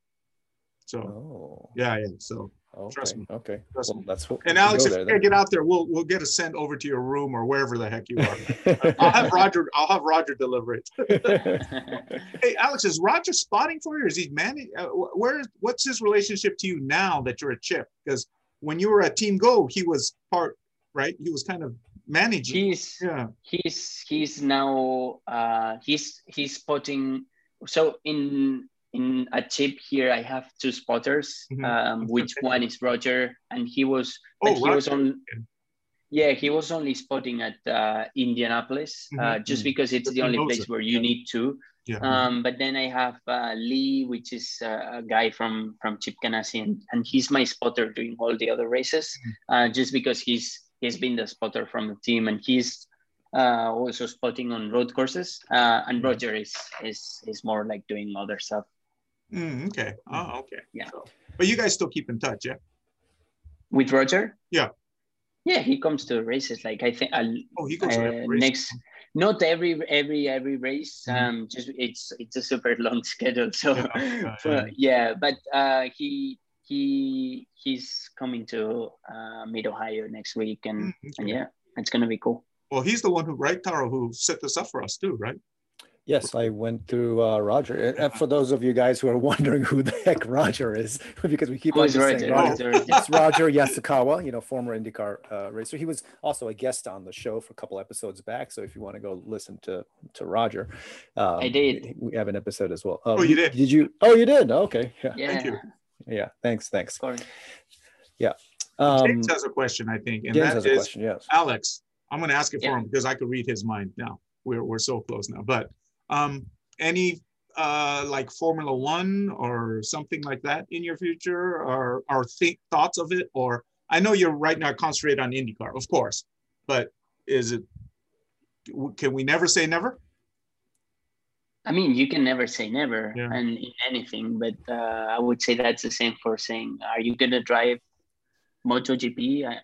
So Oh, yeah, yeah. So okay. Trust me. Okay. Trust well, me. that's what. and Alex, go if there you then. can't get out there, we'll we'll get a send over to your room or wherever the heck you are. [LAUGHS] I'll have Roger. I'll have Roger deliver it. [LAUGHS] [LAUGHS] Hey, Alex, is Roger spotting for you? Or is he managing? Uh, wh- where? What's his relationship to you now that you're a chip? Because when you were at Team Goh, he was part, right? He was kind of managing. he's yeah. he's he's now uh, he's he's spotting. So in in a chip here, I have two spotters. Mhm. Um, which one is Roger, and he was Oh, he was on. Yeah, he was only spotting at uh, Indianapolis, uh, Mhm. just because it's the only place where you need to. Yeah. Um, but then I have uh, Lee, which is uh, a guy from from Chip Ganassi, and, and he's my spotter doing all the other races, Mm-hmm. uh, just because he's he's been the spotter from the team, and he's uh, also spotting on road courses. Uh, and Mm-hmm. Roger is is is more like doing other stuff. Mm, okay. Oh, okay. Yeah. So- but you guys still keep in touch, yeah? With Roger, Yeah. yeah, he comes to races. Like I think Oh, he goes to uh, next not every every every race Mhm. um just it's it's a super long [LAUGHS] schedule so Yeah, yeah, but, yeah but uh he he he's coming to uh mid ohio next week and Mm, and yeah it's gonna be cool Well, he's the one who, right, Taro, who set this up for us too, right? Yes, I went through uh, Roger. And- And for those of you guys who are [LAUGHS] wondering who the heck Roger is, [LAUGHS] because we keep on just Roger? saying Oh. Roger. Roger. It's Roger Yasukawa, you know, former IndyCar uh, racer. He was also a guest on the show for a couple episodes back. So if you want to go listen to to Roger, um, I did. We have an episode as well. Um, Oh, you did? Did you? Oh, you did. Okay. Yeah. yeah Thank you. Yeah. Thanks. Thanks. of course. Um, James has a question, I think, and James that has a is, question. Yes. Alex, I'm going to ask it for him because I could read his mind now. We're, we're so close now. But um, any uh, like Formula One or something like that in your future or, or think thoughts of it? Or I know you're right now concentrated on IndyCar, of course, but is it, can we never say never? i mean you can never say never Yeah. and in anything but uh i would say that's the same for saying are you gonna drive MotoGP? I,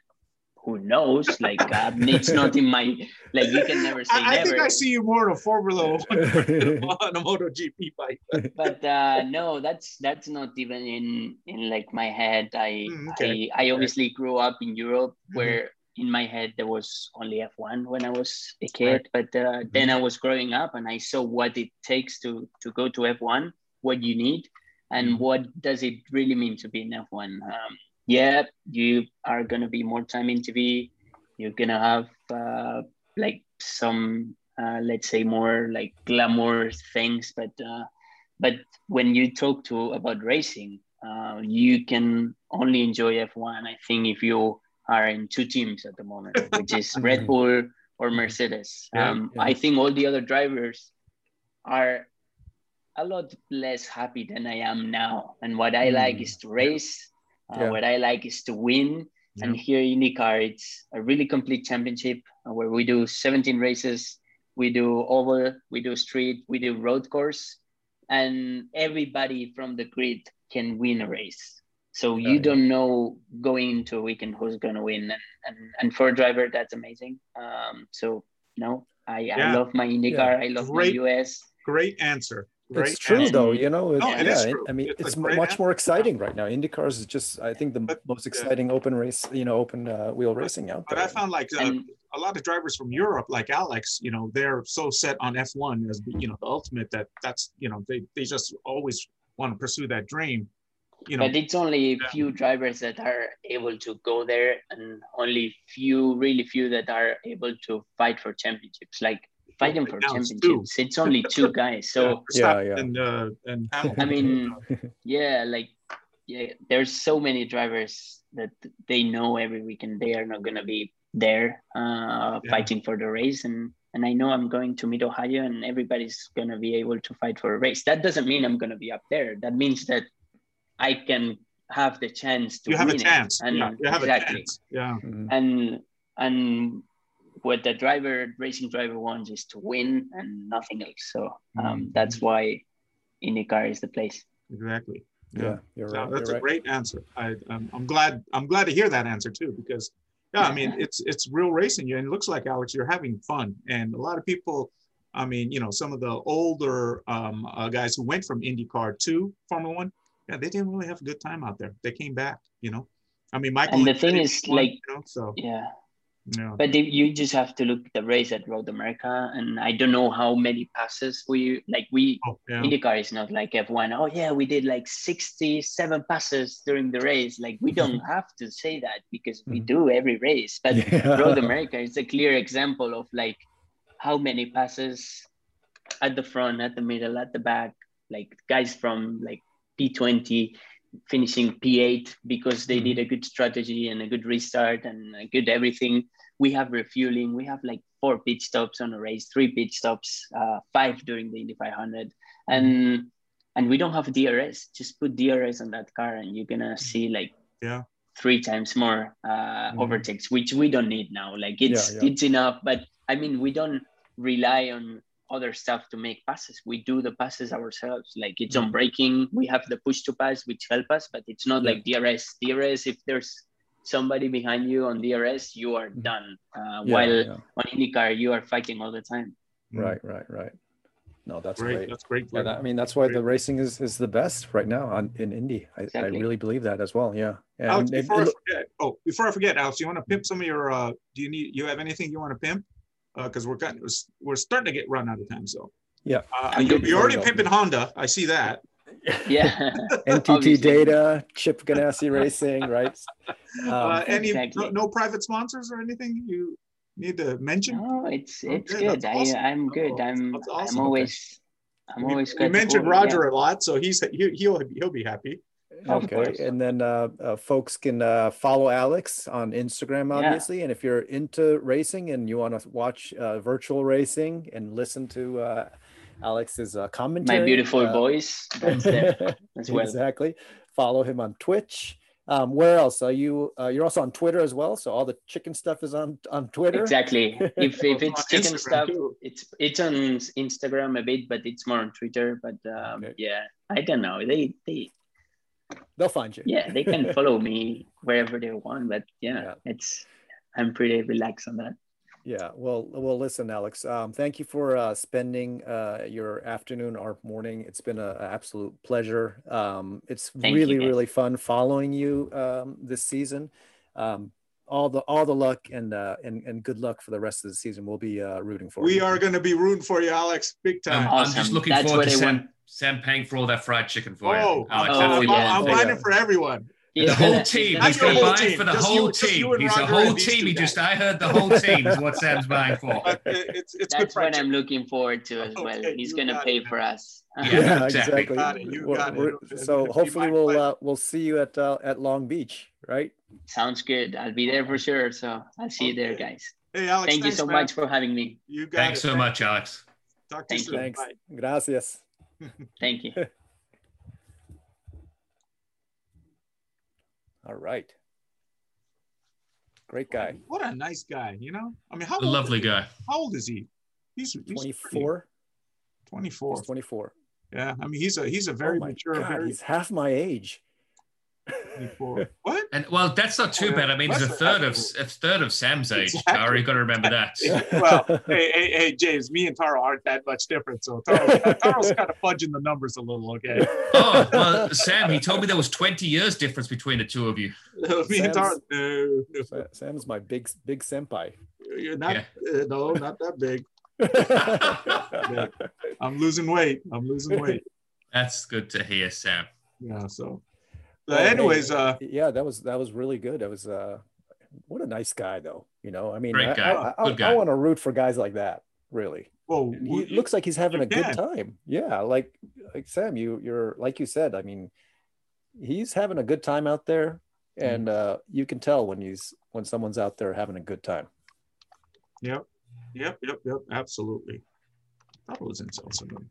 who knows? Like uh, it's not in my like you can never say I, I never. think I see you more in a Formula One [LAUGHS] on a MotoGP bike. but uh, no, that's that's not even in in like my head. I Mm, okay. I, I obviously grew up in Europe Mhm. where in my head there was only F1 when I was a kid. But uh, then I was growing up and I saw what it takes to to go to F1, what you need, and Mhm. what does it really mean to be in F1. Um, yeah, you are gonna be more time in TV. You're gonna have uh, like some uh, let's say more like glamour things, but uh, but when you talk to about racing, uh, you can only enjoy F1. I think if you are in two teams at the moment, which is [LAUGHS] Red Bull or Mercedes. Yeah, um, yeah. I think all the other drivers are a lot less happy than I am now. And what I like Mm. is to race. Uh, Yeah. What I like is to win. And here in IndyCar, it's a really complete championship uh, where we do 17 races. We do oval, we do street, we do road course, and everybody from the grid can win a race. So you Yeah. don't know going into a weekend who's going to win. And, and, and for a driver, that's amazing. Um, so, no, I, Yeah. I love my IndyCar. I love Great. my US. Great answer. Great it's true answer. though, you know. It, No, it yeah, it- I mean, It's it's great much more exciting right now. IndyCars is just, I think, the But, most yeah. exciting open race, you know, open uh, wheel racing out But there. I found like uh, And- a lot of drivers from Europe, like Alex, you know, they're so set on F1 as you know the ultimate that that's you know they they just always want to pursue that dream. You know, but it's only a Yeah. few drivers that are able to go there and only few really few that are able to fight for championships like fighting for now it's two. championships it's only [LAUGHS] two guys so Yeah, yeah. and uh, and [LAUGHS] i mean [LAUGHS] yeah like yeah there's so many drivers that they know every weekend they are not going to be there uh, Yeah. fighting for the race and and i know i'm going to mid ohio and everybody's going to be able to fight for a race that doesn't mean i'm going to be up there that means that i can have the chance to you have a win it. chance. and yeah, you have exactly a chance. Yeah. Mhm. and and what the driver racing driver wants is to win and nothing else so um, Mm-hmm. that's why IndyCar is the place Exactly. yeah, you're No, that's you're a right. great answer. I, I'm, I'm glad. I'm glad to hear that answer too, because yeah, I mean, it's it's real racing. You and it looks like Alex, you're having fun, and a lot of people. I mean, you know, some of the older um, uh, guys who went from IndyCar to Formula One, yeah, they didn't really have a good time out there. They came back, you know. I mean, Michael. And the thing is, won, like- you know, so yeah yeah, but you just have to look at the race at Road America and I don't know how many passes we like we oh, yeah, IndyCar is not like F1 oh yeah we did like 67 passes during the race like we don't [LAUGHS] have to say that because we Mhm. do every race but [LAUGHS] Yeah. Road America is a clear example of like how many passes at the front, at the middle, at the back, like guys from like P20 finishing P8 because they did a good strategy and a good restart and a good everything. We have refueling. We have like four pit stops on a race, three pit stops, uh, five during the Indy 500, and and we don't have DRS. Just put DRS on that car, and you're gonna see like Yeah. three times more uh, Mhm. overtakes, which we don't need now. Like it's Yeah, yeah. it's enough, but I mean we don't rely on other stuff to make passes. We do the passes ourselves. Like it's Mm-hmm. on braking, we have the push to pass, which help us, but it's not Yeah. like DRS. DRS, if there's somebody behind you on DRS, you are Mhm. done. Uh, Yeah, while yeah. on IndyCar, you are fighting all the time. Right, right, right. No, that's great. great. That's great. Yeah, that- I mean, that's why the racing is, is the best right now on in Indy. I, I really believe that as well. Yeah. And Alex, before it I forget, oh, before I forget, Alex, you want to pimp some of your? uh Do you need? You have anything you want to pimp? Because we're kind of, we're starting to get run out of time. So Yeah. uh, you, good you're already before you go. pimping Honda. I see that. Yeah. [LAUGHS] [LAUGHS] NTT Data, Chip Ganassi Racing, right? uh, Um, any no, no private sponsors or anything you need to mention? No, it's it's Okay, good. that's awesome. I I'm good. Oh, I'm that's I'm awesome. Okay. always I'm We- always we, glad mentioned Roger yeah. a lot, so he's he, he'll he'll be happy. Of Okay, and then uh, uh, folks can uh, follow Alex on Instagram, Yeah. obviously. And if you're into racing and you want to watch uh, virtual racing and listen to uh, Alex's uh, commentary, My beautiful uh, voice. That's [LAUGHS] there as well. exactly. Follow him on Twitch. Um, where else are you? Uh, you're also on Twitter as well. So all the chicken stuff is on on Twitter. Exactly. [LAUGHS] If if it's chicken Instagram, stuff, too. it's it's on Instagram a bit, but it's more on Twitter. But um, Okay. yeah, I don't know. They they They'll find you. yeah they can [LAUGHS] follow me wherever they want. But yeah, Yeah. it's I'm pretty relaxed on that. Yeah. Well, well, listen, Alex. Um, thank you for uh, spending uh, your afternoon or morning. It's been an absolute pleasure. Um, it's Thank really, guys. really fun following you um, this season. Um, all the all the luck and uh, and and good luck for the rest of the season. We'll be uh, rooting for We you. We are going to be rooting for you, Alex, big time. I'm just looking That's forward to I Sam, want. Sam paying for all that fried chicken for oh, you. Alex, Oh, I'm, what you yeah. I'm want. finding Yeah. for everyone. The whole team. He's your been whole buying team, for the just whole you- team. He's a Roger whole team. He just, I heard the whole [LAUGHS] team is what Sam's buying for. But it's it's That's fried what I'm looking forward to as well. Okay, He's gonna pay it. for us. Yeah. [LAUGHS] Yeah, exactly. exactly. Got it, you We're- got it. so hopefully my we'll uh, we'll see you at uh, at Long Beach, right? Sounds good. I'll be there for sure. So I'll see you there, guys. Hey, Alex, Thank you so man. much for having me. You got Thanks so much, Alex. Talk to you Thank you. soon. Thanks. Gracias. Thank you. [LAUGHS] All right. Great guy. What a nice guy, you know? I mean, how A lovely guy. How old is he? He's, he's 24. 24. He's 24. Yeah, I mean, he's a he's a very oh my mature, God, very he's half my age. 24. [LAUGHS] What? And well, that's not too Oh, bad. I mean, he's a third of a third of Sam's age. Exactly. Taro, you got to remember [LAUGHS] that. well, hey, hey, hey, James, me and Taro aren't that much different. So Taro, Taro's [LAUGHS] kind of fudging the numbers a little, okay? Oh well, Sam, he told me there was 20 years difference between the two of you. me and Taro, Sam's- no, no, Sa- Sam's my big big senpai. you're not, Yeah. uh, no, not that big. I'm losing weight. I'm losing weight. That's good to hear, Sam. Yeah, so. Oh, But hey, anyways, uh, yeah, that was that was really good. That was uh, what a nice guy, though. You know, I mean, Great I, guy. I, I, Good. I want to root for guys like that. Really, well, And we- he looks like he's having you a good can. time. Yeah, like like Sam, you you're like you said. I mean, he's having a good time out there, and uh, you can tell when he's when someone's out there having a good time. Yep, yep, yep, yep, absolutely. I thought it was in something.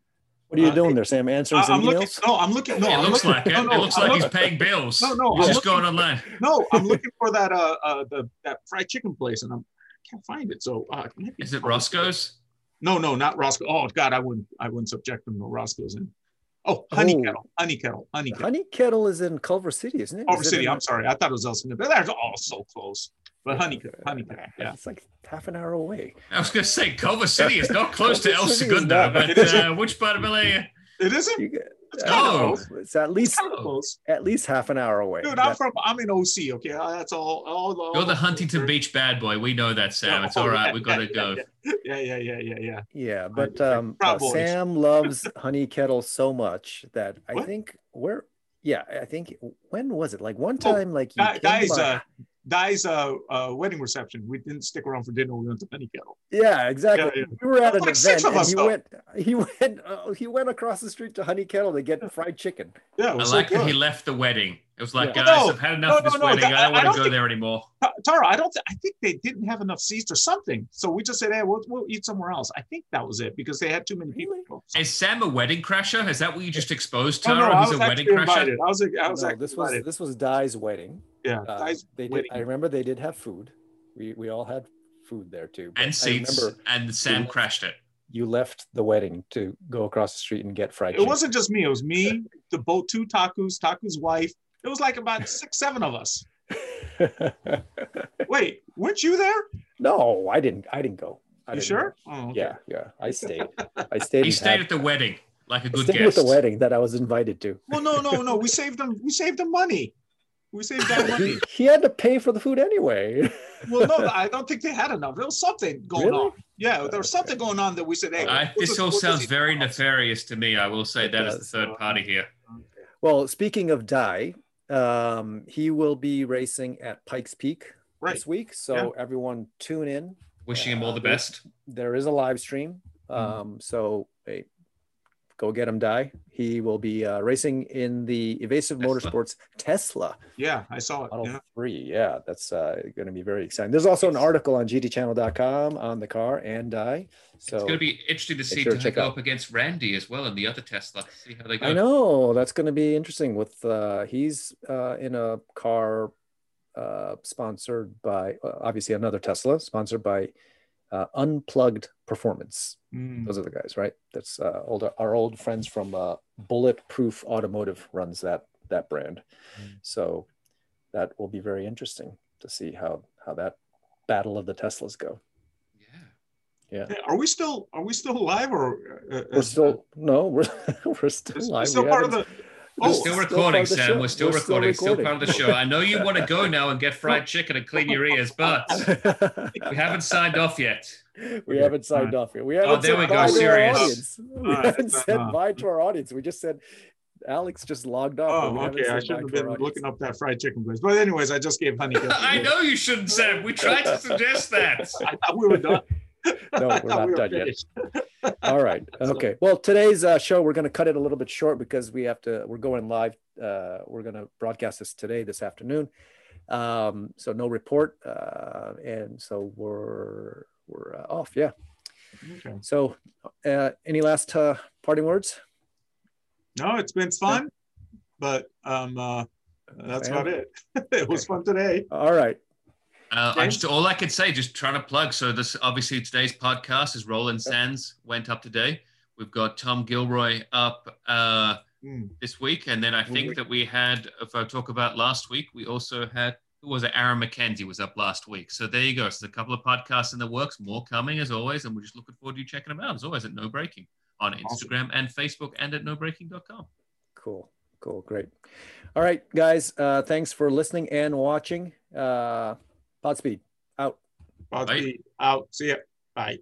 What are you Uh, doing there, Sam? Answering I- some I'm looking. emails? No, I'm looking. No, it I'm looks looking, like it. no, no, it looks I'm like looking- he's paying bills. No, no, he's I'm just looking- going online. [LAUGHS] No, I'm looking for that uh uh the that fried chicken place, and I'm I can't find it. So uh, Is it Roscoe's? No, no, not Roscoe. Oh God, I wouldn't I wouldn't subject them to Roscoe's. In oh, honey Oh. kettle, honey kettle, honey kettle. Honey Kettle is in Culver City, isn't it? Culver Is City. in- I'm sorry, I thought it was Elsmere, but they're all so close. But honey kettle, honey kettle. Yeah. It's like half an hour away. I was going to say Culver City is not [LAUGHS] close to El Culver Segundo, but uh, which part of LA? It isn't. You get, It's kind of Oh. it's at least kind close. at least half an hour away. Dude, I'm from. I'm in OC. Okay, that's all. all, all You're the Huntington Beach bad boy. We know that, Sam. It's Oh, all right. yeah, We got to go. Yeah, yeah, yeah, yeah, yeah. yeah, but um, uh, Sam loves Honey Kettle so much that I What? think we're yeah, I think when was it? Like one time, like you Di- came Dai's by- uh, Dai's uh, uh, wedding reception. We didn't stick around for dinner. We went to Honey Kettle. yeah, exactly. yeah, yeah. We were at Like an six event, of and us, he though. went, he [LAUGHS] went, uh, he went across the street to Honey Kettle to get fried chicken. Yeah, I was like so that he left the wedding. It was like, Yeah. guys, No, I've had enough no, of this no, no, wedding. that- I don't I want don't to go think- there anymore. Ta- Taro, I don't. Th- I think they didn't have enough seats or something. So we just said, "Hey, we'll, we'll eat somewhere else." I think that was it because they had too many people. Really? Is Sam a wedding crasher? Is that what you just exposed, No, Taro? no, I He's was a wedding actually crasher? invited. I was. I was No, actually this was invited. this was Dai's wedding. Yeah, Uh, Dai's they did. I remember they did have food. We we all had food there too. And I seats. And Sam Yeah. crashed it. you left the wedding to go across the street and get fried It chicken. wasn't just me. It was me, the boat, two Taku's, Taku's wife. It was like about six, seven of us. [LAUGHS] Wait, weren't you there? no, I didn't. I didn't go. I You didn't sure? go. Oh, okay. Yeah, yeah. I [LAUGHS] stayed. I stayed. He stayed had- at the wedding like a good stayed guest. with the wedding that I was invited to. Well, no, no, no. We saved them. We saved them money. We saved that [LAUGHS] money. He, he had to pay for the food anyway. Well, no, I don't think they had enough. There was something going Really? on. Yeah, there was uh, something going on that we said, "Hey, I, this all sounds very nefarious to me. I will say It that as the third party here. well, speaking of Dai, um, he will be racing at Pikes Peak Right. this week. So everyone tune in. Wishing him all the Uh, best. There is a live stream. Mm-hmm. Um, so hey, go get him, Dai. He will be uh, racing in the Evasive Tesla. Motorsports Tesla Yeah, I saw it. Model Yeah. 3. Yeah, that's uh, going to be very exciting. There's also an article on gtchannel.com on the car and Dai. So it's going to be interesting to see sure to to check go up against Randy as well and the other Tesla. See how they go. I know that's going to be interesting. With uh, he's uh, in a car uh, sponsored by uh, obviously another Tesla, sponsored by uh, Unplugged Performance. Mm. Those are the guys, right? That's uh, old our old friends from uh, Bulletproof Automotive runs that that brand. Mm. So that will be very interesting to see how how that battle of the Teslas go. Yeah. Hey, Are we still? Are we still alive or? Uh, We're still no, [LAUGHS] we're we're still It's live. still We part of the. We're Oh, still still recording, of the Sam. We're still We're still recording. Still, part of the show. I know you want to go now and get fried [LAUGHS] chicken and clean your ears, but we haven't signed off yet. we haven't signed off yet. We oh, haven't Oh, there said we go, bye to our serious. audience. We Alright, haven't said enough. bye to our audience. We just said Alex just logged off. Oh, okay. I shouldn't have bye to our been looking up that fried chicken place. But anyways, I just gave honey. [LAUGHS] I know you shouldn't, Sam. We tried to suggest that. I thought we were done. [LAUGHS] No, we're not we done yet. [LAUGHS] All right. Okay. Well, today's uh, show we're going to cut it a little bit short because we have to. We're going live. Uh, we're going to broadcast this today, this afternoon. Um, so no report, uh, and so we're we're uh, off. Yeah. Okay. So, uh, any last uh, parting words? No, it's been fun, but um, uh, that's about it. [LAUGHS] it was fun today. All right. Uh, I just all I could say, just trying to plug. So this obviously today's podcast is Roland Sands went up today. We've got Tom Gilroy up uh, mm. this week, and then I think that we had, if I talk about last week, we also had who was it? Aaron McKenzie was up last week. So there you go. So a couple of podcasts in the works, more coming as always, and we're just looking forward to you checking them out as always at No Breaking on Instagram awesome. and Facebook and at NoBreaking.com. Cool, cool, great. All right, guys. Uh, thanks for listening and watching. Uh, Podspeed out. Podspeed out. See ya. Bye.